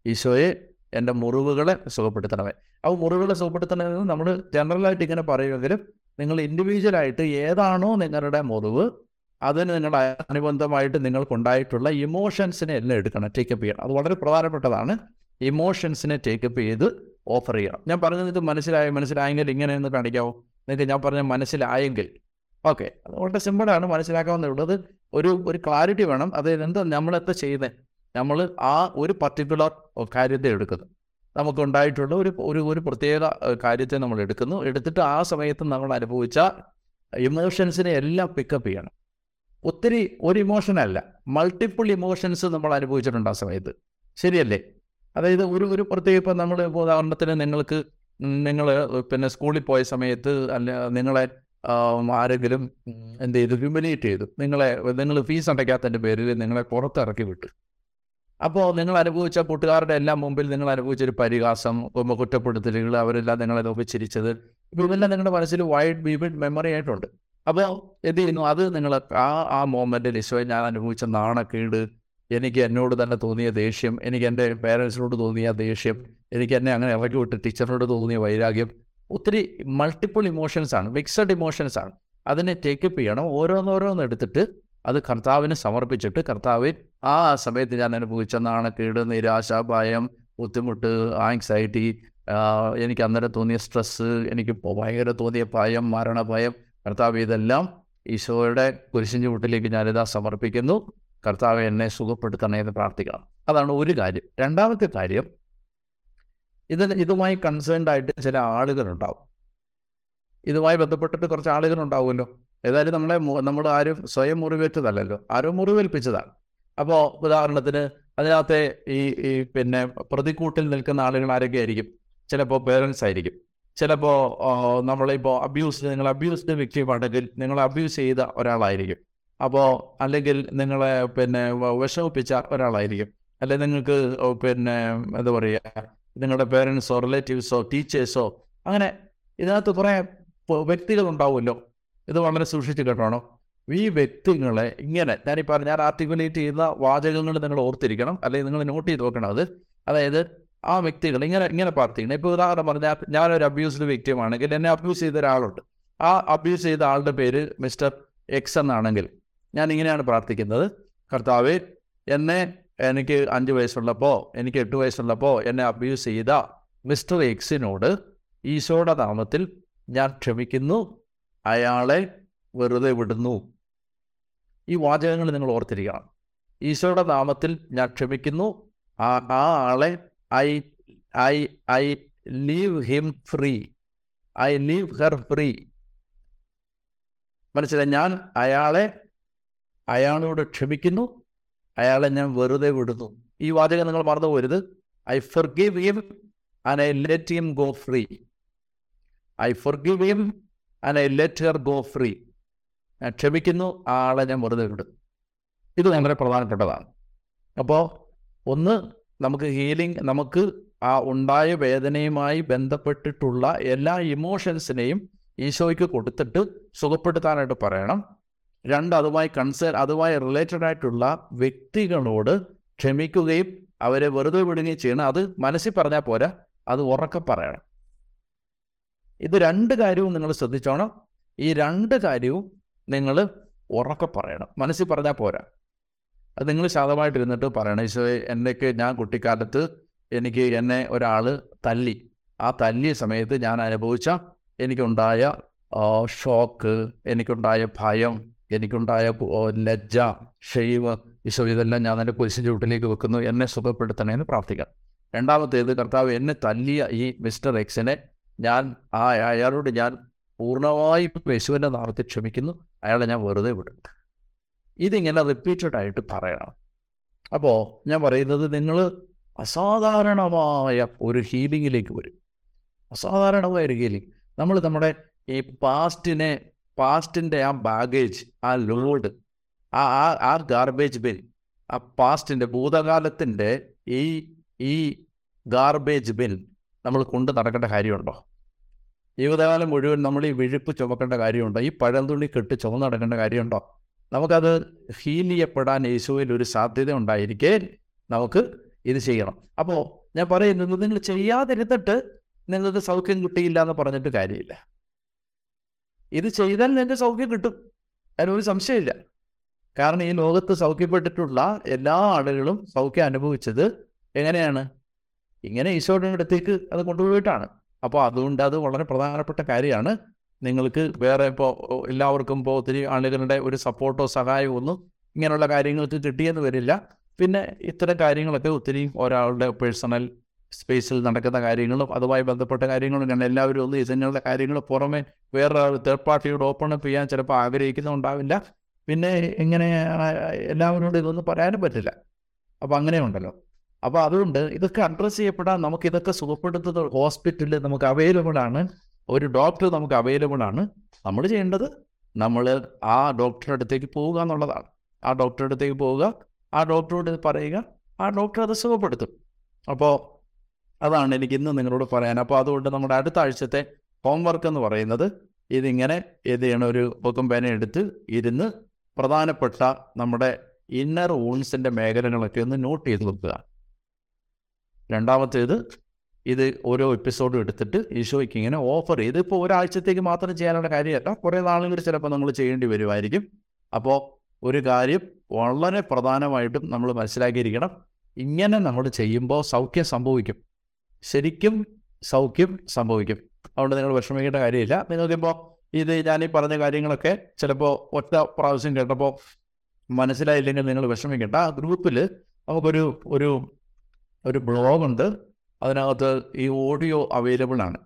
ഈശോയെ എന്റെ മുറിവുകളെ സുഖപ്പെടുത്തണമേ. ആ മുറിവുകളെ സുഖപ്പെടുത്തണമെന്ന് നമ്മൾ ജനറലായിട്ട് ഇങ്ങനെ പറയുമെങ്കിലും നിങ്ങൾ ഇൻഡിവിജ്വലായിട്ട് ഏതാണോ നിങ്ങളുടെ മുറിവ് അതിന് നിങ്ങളുടെ അനുബന്ധമായിട്ട് നിങ്ങൾക്കുണ്ടായിട്ടുള്ള ഇമോഷൻസിനെ എല്ലാം എടുക്കണം ടേക്കപ്പ് ചെയ്യണം. അത് വളരെ പ്രധാനപ്പെട്ടതാണ്. ഇമോഷൻസിനെ ടേക്കപ്പ് ചെയ്ത് ഓഫർ ചെയ്യണം. ഞാൻ പറഞ്ഞത് ഇത് മനസ്സിലായി? മനസ്സിലായെങ്കിൽ ഇങ്ങനെ എന്ന് കാണിക്കാവോ? എന്നിട്ട് ഞാൻ പറഞ്ഞ മനസ്സിലായെങ്കിൽ. ഓക്കെ അത് വളരെ സിമ്പിളാണ് മനസ്സിലാക്കാവുന്നുള്ളത് ഒരു ഒരു ക്ലാരിറ്റി വേണം. അതായത് എന്താ നമ്മളെന്താ ചെയ്യുന്നത് നമ്മൾ ആ ഒരു പർട്ടിക്കുലർ കാര്യത്തെ എടുക്കുന്നു. നമുക്കുണ്ടായിട്ടുള്ള ഒരു ഒരു ഒരു പ്രത്യേക കാര്യത്തെ നമ്മൾ എടുക്കുന്നു. എടുത്തിട്ട് ആ സമയത്ത് നമ്മൾ അനുഭവിച്ച ഇമോഷൻസിനെ എല്ലാം പിക്കപ്പ് ചെയ്യണം. ഒത്തിരി ഒരു ഇമോഷനല്ല മൾട്ടിപ്പിൾ ഇമോഷൻസ് നമ്മൾ അനുഭവിച്ചിട്ടുണ്ട് ആ സമയത്ത്. ശരിയല്ലേ? അതായത് ഒരു ഒരു പ്രത്യേക ഇപ്പം നമ്മൾ ഇപ്പോൾ ഉദാഹരണത്തിന് നിങ്ങൾക്ക് നിങ്ങൾ പിന്നെ സ്കൂളിൽ പോയ സമയത്ത് അല്ല നിങ്ങളെ ആരെങ്കിലും എന്ത് ചെയ്തു? ഹ്യൂമിനേറ്റ് ചെയ്തു. നിങ്ങളെ നിങ്ങൾ ഫീസ് അടയ്ക്കാത്തതിന്റെ പേരിൽ നിങ്ങളെ പുറത്തിറക്കി വിട്ടു. അപ്പോൾ നിങ്ങൾ അനുഭവിച്ച കൂട്ടുകാരുടെ എല്ലാം മുമ്പിൽ നിങ്ങൾ അനുഭവിച്ചൊരു പരിഹാസം കുറ്റപ്പെടുത്തലുകൾ അവരെല്ലാം നിങ്ങളെ നോക്കി ചിരിച്ചത് ഇപ്പോൾ ഇതെല്ലാം നിങ്ങളുടെ മനസ്സിൽ വൈഡ് വിവിഡ് മെമ്മറി ആയിട്ടുണ്ട്. അപ്പോൾ എന്ത് ചെയ്യുന്നു? അത് നിങ്ങൾ ആ ആ മോമെന്റിൽ ഈശോയെ ഞാൻ അനുഭവിച്ച നാണക്കേട് എനിക്ക് എന്നോട് തന്നെ തോന്നിയ ദേഷ്യം എനിക്ക് എന്റെ പേരൻസിനോട് തോന്നിയ ദേഷ്യം എനിക്ക് എന്നെ അങ്ങനെ ഇറക്കി വിട്ട് ടീച്ചറിനോട് തോന്നിയ വൈരാഗ്യം ഒത്തിരി മൾട്ടിപ്പിൾ ഇമോഷൻസ് ആണ് മിക്സഡ് ഇമോഷൻസ് ആണ്. അതിനെ ടേക്കപ്പ് ചെയ്യണം. ഓരോന്നോരോന്ന് എടുത്തിട്ട് അത് കർത്താവിന് സമർപ്പിച്ചിട്ട് കർത്താവ് ആ സമയത്ത് ഞാൻ അനുഭവിച്ച നാണക്കേട് നിരാശ ഭയം ബുദ്ധിമുട്ട് ആങ്സൈറ്റി എനിക്ക് അന്നേരം തോന്നിയ സ്ട്രെസ്സ് എനിക്ക് ഭയങ്കര തോന്നിയ ഭയം മരണഭയം. കർത്താവ് ഇതെല്ലാം ഈശോയുടെ കുരിശിന്റെ വീട്ടിലേക്ക് ഞാനിതാ സമർപ്പിക്കുന്നു. കർത്താവ് എന്നെ സുഖപ്പെടുത്തണേ എന്ന് പ്രാർത്ഥിക്കണം. അതാണ് ഒരു കാര്യം. രണ്ടാമത്തെ കാര്യം ഇത് ഇതുമായി കൺസേൺഡ് ആയിട്ട് ചില ആളുകളുണ്ടാവും. ഇതുമായി ബന്ധപ്പെട്ടിട്ട് കുറച്ച് ആളുകളുണ്ടാവുമല്ലോ. ഏതായാലും നമ്മളെ നമ്മൾ ആരും സ്വയം മുറിവേറ്റതല്ലല്ലോ. ആരും മുറിവേൽപ്പിച്ചതാണ്. അപ്പോൾ ഉദാഹരണത്തിന് അതിനകത്തെ ഈ ഈ പിന്നെ പ്രതിക്കൂട്ടിൽ നിൽക്കുന്ന ആളുകൾ ആരൊക്കെ ആയിരിക്കും ചിലപ്പോൾ പേരൻസ് ആയിരിക്കും ചിലപ്പോൾ നമ്മളിപ്പോൾ അബ്യൂസ് നിങ്ങൾ അബ്യൂസ്ഡ് വ്യക്തിയുമാണെങ്കിൽ നിങ്ങൾ അബ്യൂസ് ചെയ്ത ഒരാളായിരിക്കും. അപ്പോൾ അല്ലെങ്കിൽ നിങ്ങളെ പിന്നെ വിഷമിപ്പിച്ച ഒരാളായിരിക്കും. അല്ലെങ്കിൽ നിങ്ങൾക്ക് പിന്നെ എന്താ പറയുക നിങ്ങളുടെ പേരൻസോ റിലേറ്റീവ്സോ ടീച്ചേഴ്സോ അങ്ങനെ ഇതിനകത്ത് കുറേ വ്യക്തികൾ ഉണ്ടാവുമല്ലോ ഇത് വളരെ സൂക്ഷിച്ച് കേട്ടോണോ ഈ വ്യക്തികളെ ഇങ്ങനെ ഞാനിപ്പോൾ ഞാൻ ആർട്ടിക്കുലേറ്റ് ചെയ്യുന്ന വാചകങ്ങൾ നിങ്ങൾ ഓർത്തിരിക്കണം. അല്ലെങ്കിൽ നിങ്ങൾ നോട്ട് ചെയ്ത് നോക്കണം അത്. അതായത് ആ വ്യക്തികൾ ഇങ്ങനെ ഇങ്ങനെ പ്രാർത്ഥിക്കണം. ഇപ്പോൾ ഉദാഹരണം പറഞ്ഞാൽ ഞാനൊരു അബ്യൂസ്ഡ് വ്യക്തിയുമാണെങ്കിൽ എന്നെ അബ്യൂസ് ചെയ്ത ഒരാളുണ്ട്. ആ അബ്യൂസ് ചെയ്ത ആളുടെ പേര് മിസ്റ്റർ എക്സ് എന്നാണെങ്കിൽ ഞാൻ ഇങ്ങനെയാണ് പ്രാർത്ഥിക്കുന്നത്. കർത്താവ് എന്നെ എനിക്ക് അഞ്ച് വയസ്സുള്ളപ്പോൾ എനിക്ക് എട്ട് വയസ്സുള്ളപ്പോൾ എന്നെ അബ്യൂസ് ചെയ്ത മിസ്റ്റർ എക്സിനോട് ഈശോയുടെ നാമത്തിൽ ഞാൻ ക്ഷമിക്കുന്നു. അയാളെ വെറുതെ വിടുന്നു. ഈ വാചകങ്ങൾ നിങ്ങൾ ഓർത്തിരിക്കണം. ഈശോയുടെ നാമത്തിൽ ഞാൻ ക്ഷമിക്കുന്നു. ആ ആ ആളെ I I I leave him free I leave her free മനസ്സിലായി? ഞാൻ അയാളെ അയാളോട് ക്ഷമിക്കുന്നു അയാളെ ഞാൻ വെറുതെ വിടുന്നു. ഈ വാചകം നിങ്ങൾ മറന്നു പോരുത് I forgive him and I let him go free I forgive him and I let her go free ഞാൻ ക്ഷമിക്കുന്നു ആളെ ഞാൻ വെറുതെ വിടും. ഇത് വളരെ പ്രധാനപ്പെട്ടതാണ്. അപ്പോൾ ഒന്ന് നമുക്ക് ഹീലിംഗ് നമുക്ക് ആ ഉണ്ടായ വേദനയുമായി ബന്ധപ്പെട്ടിട്ടുള്ള എല്ലാ ഇമോഷൻസിനെയും ഈശോയ്ക്ക് കൊടുത്തിട്ട് സുഖപ്പെടുത്താനായിട്ട് പറയണം. രണ്ട് അതുമായി കൺസേൺ അതുമായി റിലേറ്റഡ് ആയിട്ടുള്ള വ്യക്തികളോട് ക്ഷമിക്കുകയും അവരെ വെറുതെ വിടുകയും ചെയ്യണം. അത് മനസ്സിൽ പറഞ്ഞാൽ പോരാ. അത് ഉറക്കെ പറയണം. ഇത് രണ്ട് കാര്യവും നിങ്ങൾ ശ്രദ്ധിച്ചോണം. ഈ രണ്ട് കാര്യവും നിങ്ങൾ ഉറക്കെ പറയണം. മനസ്സിൽ പറഞ്ഞാൽ പോരാ. അത് നിങ്ങൾ ശാന്തമായിട്ടിരുന്നിട്ട് പറയണം. ഈശോയെ എന്നൊക്കെ ഞാൻ കുട്ടിക്കാലത്ത് എനിക്ക് എന്നെ ഒരാൾ തല്ലി. ആ തല്ലിയ സമയത്ത് ഞാൻ അനുഭവിച്ച എനിക്കുണ്ടായ ഷോക്ക് എനിക്കുണ്ടായ ഭയം എനിക്കുണ്ടായ ലജ്ജ ഷെയ്വ് ഈശോ ഇതെല്ലാം ഞാൻ എന്റെ കുരിശിൻ ചുവട്ടിലേക്ക് വെക്കുന്നു. എന്നെ സുഖപ്പെടുത്തണേന്ന് പ്രാർത്ഥിക്കാം. രണ്ടാമത്തേത് കർത്താവ് എന്നെ തല്ലിയ ഈ മിസ്റ്റർ എക്സിനെ ഞാൻ ആ അയാളോട് ഞാൻ പൂർണമായി യേശുവിന്റെ നാമത്തിൽ ക്ഷമിക്കുന്നു. അയാളെ ഞാൻ വെറുതെ വിടും. ഇതിങ്ങനെ റിപ്പീറ്റഡ് ആയിട്ട് പറയണം. അപ്പോൾ ഞാൻ പറയുന്നത് നിങ്ങൾ അസാധാരണമായ ഒരു ഹീലിങ്ങിലേക്ക് വരും. അസാധാരണമായ ഒരു ഹീലിംഗ് നമ്മൾ നമ്മുടെ ഈ പാസ്റ്റിനെ പാസ്റ്റിന്റെ ആ ബാഗേജ് ആ ലോഡ് ആ ആ ആ ഗാർബേജ് ബിൻ ആ പാസ്റ്റിന്റെ ഭൂതകാലത്തിന്റെ ഈ ഈ ഗാർബേജ് ബിൻ നമ്മൾ കൊണ്ട് നടക്കേണ്ട കാര്യമുണ്ടോ? ജീവിതകാലം മുഴുവൻ നമ്മൾ ഈ വിഴുപ്പ് ചുമക്കേണ്ട കാര്യമുണ്ടോ? ഈ പഴം തുണി കെട്ട് ചുമന്ന് നടക്കേണ്ട കാര്യമുണ്ടോ? നമുക്കത് ഹീൽ ചെയ്യപ്പെടാൻ യേശുവിൽ ഒരു സാധ്യത ഉണ്ടായിരിക്കെ നമുക്ക് ഇത് ചെയ്യണം. അപ്പോൾ ഞാൻ പറയുന്നത് നിങ്ങൾ ചെയ്യാതിരുന്നിട്ട് നിങ്ങൾക്ക് സൗഖ്യം കിട്ടിയില്ല എന്ന് പറഞ്ഞിട്ട് കാര്യമില്ല. ഇത് ചെയ്താൽ നിന്റെ സൗഖ്യം കിട്ടും. അതിനൊരു സംശയമില്ല. കാരണം ഈ ലോകത്ത് സൗഖ്യപ്പെട്ടിട്ടുള്ള എല്ലാ ആളുകളും സൗഖ്യം അനുഭവിച്ചത് എങ്ങനെയാണ്? ഇങ്ങനെ ഈശോയുടെ അടുത്തേക്ക് അത് കൊണ്ടുപോയിട്ടാണ്. അപ്പോൾ അതുകൊണ്ട് അത് വളരെ പ്രധാനപ്പെട്ട കാര്യമാണ്. നിങ്ങൾക്ക് വേറെ ഇപ്പോൾ എല്ലാവർക്കും ഇപ്പോൾ ഒത്തിരി ആളുകളുടെ ഒരു സപ്പോർട്ടോ സഹായമോ ഒന്നും ഇങ്ങനെയുള്ള കാര്യങ്ങൾക്ക് കിട്ടിയെന്ന് വരില്ല. പിന്നെ ഇത്തരം കാര്യങ്ങളൊക്കെ ഒത്തിരി ഒരാളുടെ പേഴ്സണൽ സ്പേസിൽ നടക്കുന്ന കാര്യങ്ങളും അതുമായി ബന്ധപ്പെട്ട കാര്യങ്ങളും ഞാൻ എല്ലാവരും ഒന്ന് ഇതിനുള്ള കാര്യങ്ങൾ പുറമെ വേറെ തേർഡ് പാർട്ടിയോട് ഓപ്പൺ അപ്പ് ചെയ്യാൻ ചിലപ്പോൾ ആഗ്രഹിക്കുന്നുണ്ടാവില്ല. പിന്നെ ഇങ്ങനെ എല്ലാവരോടും ഇതൊന്നും പറയാനും പറ്റില്ല. അപ്പോൾ അങ്ങനെയുണ്ടല്ലോ. അപ്പോൾ അതുകൊണ്ട് ഇതൊക്കെ അഡ്രസ്സ് ചെയ്യപ്പെടാൻ നമുക്ക് ഇതൊക്കെ സുഖപ്പെടുത്തുന്ന ഹോസ്പിറ്റലിൽ നമുക്ക് അവൈലബിൾ ആണ്. ഒരു ഡോക്ടർ നമുക്ക് അവൈലബിൾ ആണ്. നമ്മൾ ചെയ്യേണ്ടത് നമ്മൾ ആ ഡോക്ടറുടെ അടുത്തേക്ക് പോവുക എന്നുള്ളതാണ്. ആ ഡോക്ടറുടെ അടുത്തേക്ക് പോവുക ആ ഡോക്ടറോട് പറയുക ആ ഡോക്ടർ അത് സുഖപ്പെടുത്തും. അപ്പോൾ അതാണ് എനിക്ക് ഇന്ന് നിങ്ങളോട് പറയാൻ. അപ്പോൾ അതുകൊണ്ട് നമ്മുടെ അടുത്ത ആഴ്ചത്തെ ഹോംവർക്ക് എന്ന് പറയുന്നത് ഇതിങ്ങനെ ഇത് ചെയ്യണ ഒരു ബുക്കും പേന എടുത്ത് ഇരുന്ന് പ്രധാനപ്പെട്ട നമ്മുടെ ഇന്നർ വൂൺസിന്റെ മേഖലകളൊക്കെ ഒന്ന് നോട്ട് ചെയ്ത് വെക്കുക. രണ്ടാമത്തേത് ഇത് ഓരോ എപ്പിസോഡും എടുത്തിട്ട് ഈശോയ്ക്ക് ഇങ്ങനെ ഓഫർ ചെയ്ത്. ഇപ്പോൾ ഒരാഴ്ചത്തേക്ക് മാത്രം ചെയ്യാനുള്ള കാര്യമല്ല. കുറേ നാളുകൾ ചിലപ്പോൾ നമ്മൾ ചെയ്യേണ്ടി വരുമായിരിക്കും. അപ്പോൾ ഒരു കാര്യം വളരെ പ്രധാനമായിട്ടും നമ്മൾ മനസ്സിലാക്കിയിരിക്കണം. ഇങ്ങനെ നമ്മൾ ചെയ്യുമ്പോൾ സൗഖ്യം സംഭവിക്കും. ശരിക്കും സൗഖ്യം സംഭവിക്കും. അതുകൊണ്ട് നിങ്ങൾ വിഷമിക്കേണ്ട കാര്യമില്ല. നിങ്ങൾക്കിപ്പോൾ ഇത് ഞാൻ ഈ പറഞ്ഞ കാര്യങ്ങളൊക്കെ ചിലപ്പോൾ ഒറ്റ പ്രാവശ്യം കേട്ടപ്പോൾ മനസ്സിലായില്ലെങ്കിൽ നിങ്ങൾ വിഷമിക്കേണ്ട. ആ ഗ്രൂപ്പിൽ നമുക്കൊരു ഒരു ഒരു ബ്ലോഗുണ്ട്. അതിനകത്ത് ഈ ഓഡിയോ അവൈലബിൾ ആണ്.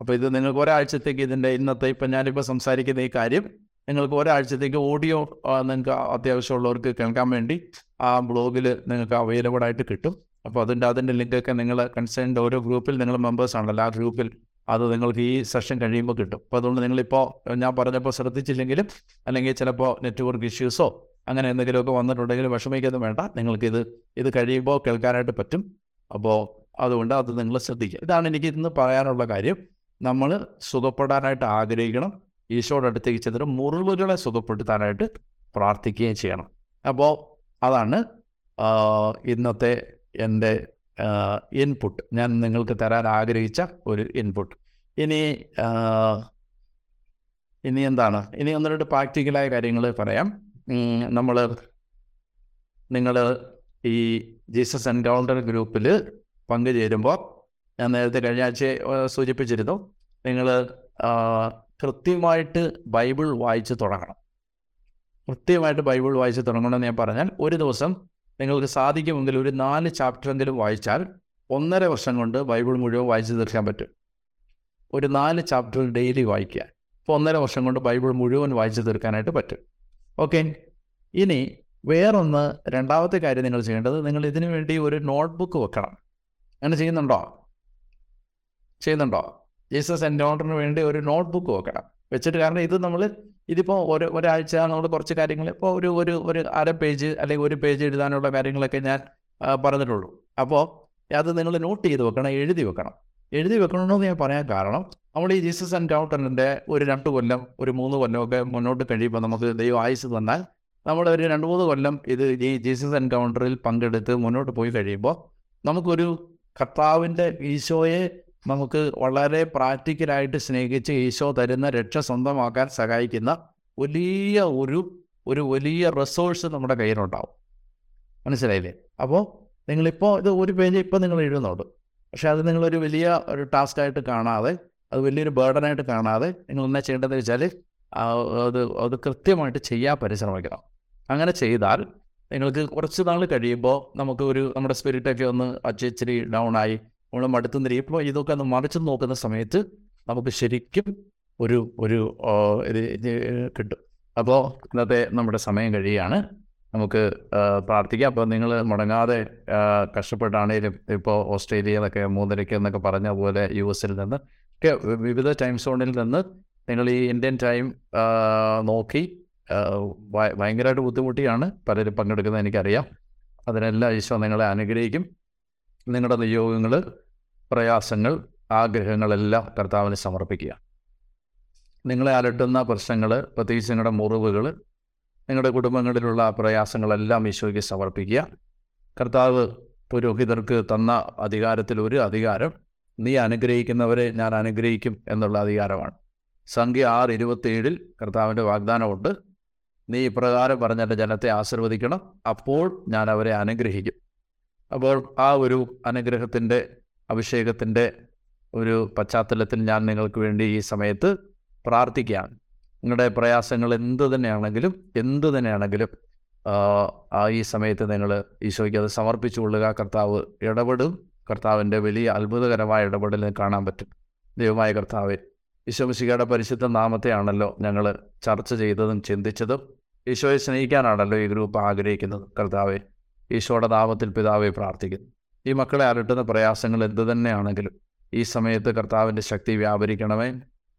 അപ്പോൾ ഇത് നിങ്ങൾക്ക് ഒരാഴ്ചത്തേക്ക് ഇതിന്റെ ഇന്നത്തെ ഇപ്പം ഞാനിപ്പോൾ സംസാരിക്കുന്ന ഈ കാര്യം നിങ്ങൾക്ക് ഒരാഴ്ചത്തേക്ക് ഓഡിയോ നിങ്ങൾക്ക് അത്യാവശ്യമുള്ളവർക്ക് കേൾക്കാൻ വേണ്ടി ആ ബ്ലോഗിൽ നിങ്ങൾക്ക് അവൈലബിൾ ആയിട്ട് കിട്ടും. അപ്പോൾ അതിന്റെ അതിന്റെ ലിങ്കൊക്കെ നിങ്ങൾ കൺസേൺഡ് ഓരോ ഗ്രൂപ്പിൽ നിങ്ങൾ മെമ്പേഴ്സ് ആണല്ലോ. ആ ഗ്രൂപ്പിൽ അത് നിങ്ങൾക്ക് ഈ സെഷൻ കഴിയുമ്പോൾ കിട്ടും. അപ്പോൾ അതുകൊണ്ട് നിങ്ങളിപ്പോൾ ഞാൻ പറഞ്ഞപ്പോൾ ശ്രദ്ധിച്ചില്ലെങ്കിലും അല്ലെങ്കിൽ ചിലപ്പോൾ നെറ്റ്വർക്ക് ഇഷ്യൂസോ അങ്ങനെ എന്തെങ്കിലുമൊക്കെ വന്നിട്ടുണ്ടെങ്കിൽ വിഷമിക്കൊന്നും വേണ്ട. ഇത് ഇത് കഴിയുമ്പോൾ കേൾക്കാനായിട്ട് പറ്റും. അപ്പോൾ അതുകൊണ്ട് അത് നിങ്ങൾ ശ്രദ്ധിക്കുക. ഇതാണ് എനിക്ക് ഇന്ന് പറയാനുള്ള കാര്യം. നമ്മൾ സുഖപ്പെടാനായിട്ട് ആഗ്രഹിക്കണം. ഈശോയുടെ അടുത്തേക്ക് ചെന്നിട്ട് മുറിവുകളെ സുഖപ്പെടുത്താനായിട്ട് പ്രാർത്ഥിക്കുകയും ചെയ്യണം. അപ്പോൾ അതാണ് ഇന്നത്തെ എന്റെ ഇൻപുട്ട് ഞാൻ നിങ്ങൾക്ക് തരാൻ ആഗ്രഹിച്ച ഒരു ഇൻപുട്ട് ഇനി ഇനി എന്താണ്? ഇനി ഒന്ന് രണ്ട് പ്രാക്ടിക്കലായ കാര്യങ്ങൾ പറയാം. നമ്മൾ നിങ്ങൾ ഈ ജീസസ് എൻകൗണ്ടർ ഗ്രൂപ്പിൽ പങ്കുചേരുമ്പോൾ ഞാൻ നേരത്തെ കഴിഞ്ഞ ആഴ്ച സൂചിപ്പിച്ചിരുന്നു. നിങ്ങൾ കൃത്യമായിട്ട് ബൈബിൾ വായിച്ച് തുടങ്ങണം. കൃത്യമായിട്ട് ബൈബിൾ വായിച്ച് തുടങ്ങണമെന്ന് ഞാൻ പറഞ്ഞാൽ ഒരു ദിവസം നിങ്ങൾക്ക് സാധിക്കുമെങ്കിൽ ഒരു നാല് ചാപ്റ്ററെങ്കിലും വായിച്ചാൽ ഒന്നര വർഷം കൊണ്ട് ബൈബിൾ മുഴുവൻ വായിച്ച് തീർക്കാൻ പറ്റും. ഒരു നാല് ചാപ്റ്റർ ഡെയിലി വായിക്കുക. അപ്പോൾ ഒന്നര വർഷം കൊണ്ട് ബൈബിൾ മുഴുവൻ വായിച്ച് തീർക്കാനായിട്ട് പറ്റും. ഓക്കെ ഇനി വേറൊന്ന് രണ്ടാമത്തെ കാര്യം നിങ്ങൾ ചെയ്യേണ്ടത് നിങ്ങൾ ഇതിനു വേണ്ടി ഒരു നോട്ട്ബുക്ക് വെക്കണം. അങ്ങനെ ചെയ്യുന്നുണ്ടോ? ചെയ്യുന്നുണ്ടോ? ജീസസ് എൻകൗണ്ടറിന് വേണ്ടി ഒരു നോട്ട്ബുക്ക് വെക്കണം. വെച്ചിട്ട് കാരണം ഇത് നമ്മൾ ഇതിപ്പോൾ ഒരു ഒരാഴ്ച നമ്മൾ കുറച്ച് കാര്യങ്ങൾ ഇപ്പോൾ ഒരു ഒരു ഒരു അര പേജ് അല്ലെങ്കിൽ ഒരു പേജ് എഴുതാനുള്ള കാര്യങ്ങളൊക്കെ ഞാൻ പറഞ്ഞിട്ടുള്ളൂ. അപ്പോൾ അത് നിങ്ങൾ നോട്ട് ചെയ്ത് വെക്കണം എഴുതി വെക്കണം. എഴുതി വെക്കണമെന്ന് ഞാൻ പറയാൻ കാരണം നമ്മൾ ഈ ജീസസ് ആൻഡ് എൻകൗണ്ടറിന്റെ ഒരു രണ്ട് കൊല്ലം ഒരു മൂന്ന് കൊല്ലമൊക്കെ മുന്നോട്ട് കഴിയുമ്പോൾ നമുക്ക് ദൈവം ആയുസ് തന്നാൽ നമ്മൾ ഒരു രണ്ട് മൂന്ന് കൊല്ലം ഇത് ഈ ജീസസ് എൻകൗണ്ടറിൽ പങ്കെടുത്ത് മുന്നോട്ട് പോയി കഴിയുമ്പോൾ നമുക്കൊരു കർത്താവിന്റെ ഈശോയെ നമുക്ക് വളരെ പ്രാക്ടിക്കലായിട്ട് സ്നേഹിച്ച് ഈശോ തരുന്ന രക്ഷ സ്വന്തമാക്കാൻ സഹായിക്കുന്ന വലിയ ഒരു ഒരു വലിയ റിസോഴ്സ് നമ്മുടെ കയ്യിലുണ്ടാവും. മനസ്സിലായില്ലേ? അപ്പോൾ നിങ്ങളിപ്പോൾ ഇത് ഒരു പേജ് ഇപ്പോൾ നിങ്ങൾ എഴുതുന്നുണ്ട്. പക്ഷേ അത് നിങ്ങളൊരു വലിയ ഒരു ടാസ്ക്കായിട്ട് കാണാതെ അത് വലിയൊരു ബേർഡനായിട്ട് കാണാതെ നിങ്ങൾ എന്നാ ചെയ്യേണ്ടതെന്ന് വെച്ചാൽ അത് അത് കൃത്യമായിട്ട് ചെയ്യാൻ പരിശ്രമിക്കണം. അങ്ങനെ ചെയ്താൽ നിങ്ങൾക്ക് കുറച്ച് നാൾ കഴിയുമ്പോൾ നമുക്ക് ഒരു നമ്മുടെ സ്പിരിറ്റൊക്കെ ഒന്ന് അച്ചിച്ചിരി ഡൗൺ ആയി നമ്മൾ മടുത്തു നിൽക്കുമ്പോൾ ഇതൊക്കെ ഒന്ന് മറിച്ച് നോക്കുന്ന സമയത്ത് നമുക്ക് ശരിക്കും ഒരു ഒരു ഇത് കിട്ടും. അപ്പോൾ ഇന്നത്തെ നമ്മുടെ സമയം കഴിയുകയാണ്. നമുക്ക് പ്രാർത്ഥിക്കാം. അപ്പോൾ നിങ്ങൾ മുടങ്ങാതെ കഷ്ടപ്പെട്ടാണേലും ഇപ്പോൾ ഓസ്ട്രേലിയയിലൊക്കെ മൂന്നരയ്ക്ക് എന്നൊക്കെ പറഞ്ഞ പോലെ യു എസിൽ നിന്ന് ഒക്കെ വിവിധ ടൈം സോണിൽ നിന്ന് നിങ്ങൾ ഈ ഇന്ത്യൻ ടൈം നോക്കി ഭയങ്കരമായിട്ട് ബുദ്ധിമുട്ടിയാണ് പലരും പങ്കെടുക്കുന്നത് എനിക്കറിയാം. അതിനെല്ലാം ഈശോ നിങ്ങളെ അനുഗ്രഹിക്കും. നിങ്ങളുടെ നിയോഗങ്ങൾ പ്രയാസങ്ങൾ ആഗ്രഹങ്ങളെല്ലാം കർത്താവിന് സമർപ്പിക്കുക. നിങ്ങളെ അലട്ടുന്ന പ്രശ്നങ്ങൾ പ്രത്യേകിച്ച് നിങ്ങളുടെ മുറിവുകൾ നിങ്ങളുടെ കുടുംബങ്ങളിലുള്ള പ്രയാസങ്ങളെല്ലാം ഈശോയ്ക്ക് സമർപ്പിക്കുക. കർത്താവ് പുരോഹിതർക്ക് തന്ന അധികാരത്തിൽ ഒരു അധികാരം. നീ അനുഗ്രഹിക്കുന്നവരെ ഞാൻ അനുഗ്രഹിക്കും എന്നുള്ള അധികാരമാണ്. സംഖ്യ ആറ് ഇരുപത്തിയേഴിൽ കർത്താവിന്റെ വാഗ്ദാനമുണ്ട്. നീ ഇപ്രകാരം പറഞ്ഞ ജനത്തെ ആശീർവദിക്കണം. അപ്പോൾ ഞാൻ അവരെ അനുഗ്രഹിക്കും. അപ്പോൾ ആ ഒരു അനുഗ്രഹത്തിന്റെ അഭിഷേകത്തിന്റെ ഒരു പശ്ചാത്തലത്തിൽ ഞാൻ നിങ്ങൾക്ക് വേണ്ടി ഈ സമയത്ത് പ്രാർത്ഥിക്കുകയാണ്. നിങ്ങളുടെ പ്രയാസങ്ങൾ എന്ത് തന്നെയാണെങ്കിലും എന്ത് തന്നെയാണെങ്കിലും ആ ഈ സമയത്ത് നിങ്ങൾ ഈശോയ്ക്ക് അത് സമർപ്പിച്ചു കൊള്ളുക. കർത്താവ് ഇടപെടും. കർത്താവിന്റെ വലിയ അത്ഭുതകരമായ ഇടപെടൽ കാണാൻ പറ്റും. ദൈവമായ കർത്താവ് ഈശോമിശികയുടെ പരിശുദ്ധ നാമത്തെയാണല്ലോ ഞങ്ങൾ ചർച്ച ചെയ്തതും ചിന്തിച്ചതും. ഈശോയെ സ്നേഹിക്കാനാണല്ലോ ഈ ഗ്രൂപ്പ് ആഗ്രഹിക്കുന്നത്. കർത്താവെ ഈശോയുടെ നാമത്തിൽ പിതാവെ പ്രാർത്ഥിക്കുന്നു. ഈ മക്കളെ അലട്ടുന്ന പ്രയാസങ്ങൾ എന്തു തന്നെയാണെങ്കിലും ഈ സമയത്ത് കർത്താവിന്റെ ശക്തി വ്യാപരിക്കണമേ.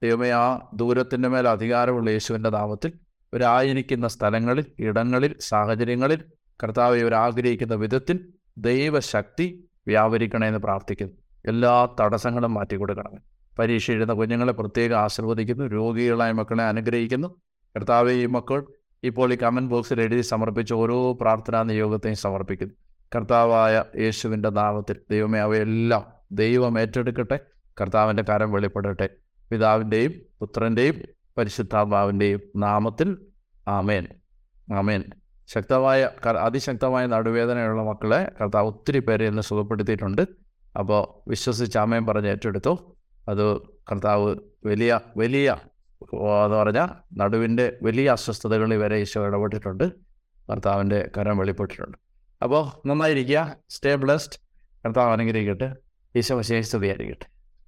ദൈവമേ ആ ദൂരത്തിന്റെ മേൽ അധികാരമുള്ള യേശുവിന്റെ നാമത്തിൽ ഇവരായിരിക്കുന്ന സ്ഥലങ്ങളിൽ ഇടങ്ങളിൽ സാഹചര്യങ്ങളിൽ കർത്താവ് ഇവരാഗ്രഹിക്കുന്ന വിധത്തിൽ ദൈവശക്തി വ്യാപരിക്കണമെന്ന് പ്രാർത്ഥിക്കുന്നു. എല്ലാ തടസ്സങ്ങളും മാറ്റിക്കൊടുക്കണമേ. പരീക്ഷ എഴുതുന്ന കുഞ്ഞുങ്ങളെ പ്രത്യേകം ആശീർവദിക്കുന്നു. രോഗികളായ മക്കളെ അനുഗ്രഹിക്കുന്നു. കർത്താവ് ഈ മക്കൾ ഇപ്പോൾ ഈ കമന്റ് ബോക്സിൽ എഴുതി സമർപ്പിച്ച ഓരോ പ്രാർത്ഥനാ നിയോഗത്തെയും സമർപ്പിക്കുന്നു. കർത്താവായ യേശുവിന്റെ നാമത്തിൽ ദൈവമേ അവയെല്ലാം ദൈവം ഏറ്റെടുക്കട്ടെ. കർത്താവിന്റെ കരം വെളിപ്പെടട്ടെ. പിതാവിന്റെയും പുത്രന്റെയും പരിശുദ്ധാത്മാവിന്റെയും നാമത്തിൽ ആമേൻ. ആമേൻ. ശക്തമായ അതിശക്തമായ നടുവേദനയുള്ള മക്കളെ കർത്താവ് ഒത്തിരി പേരെ ഇന്ന് സുഖപ്പെടുത്തിയിട്ടുണ്ട്. അപ്പോൾ വിശ്വസിച്ച് ആമേൻ പറഞ്ഞ് ഏറ്റെടുത്തു. അത് കർത്താവ് വലിയ വലിയ എന്ന് പറഞ്ഞാൽ നടുവിന്റെ വലിയ അസ്വസ്ഥതകളിൽ വരെ ഈശോ ഇടപെട്ടിട്ടുണ്ട്. ഭർത്താവിന്റെ കരം വെളിപ്പെട്ടിട്ടുണ്ട്. അപ്പോൾ നന്നായിരിക്കുക. സ്റ്റേ ബ്ലസ്ഡ് കർത്താവ് അനുഗ്രഹിക്കട്ടെ. ഈശോ വിശേഷ സ്തുതിയായിരിക്കട്ടെ.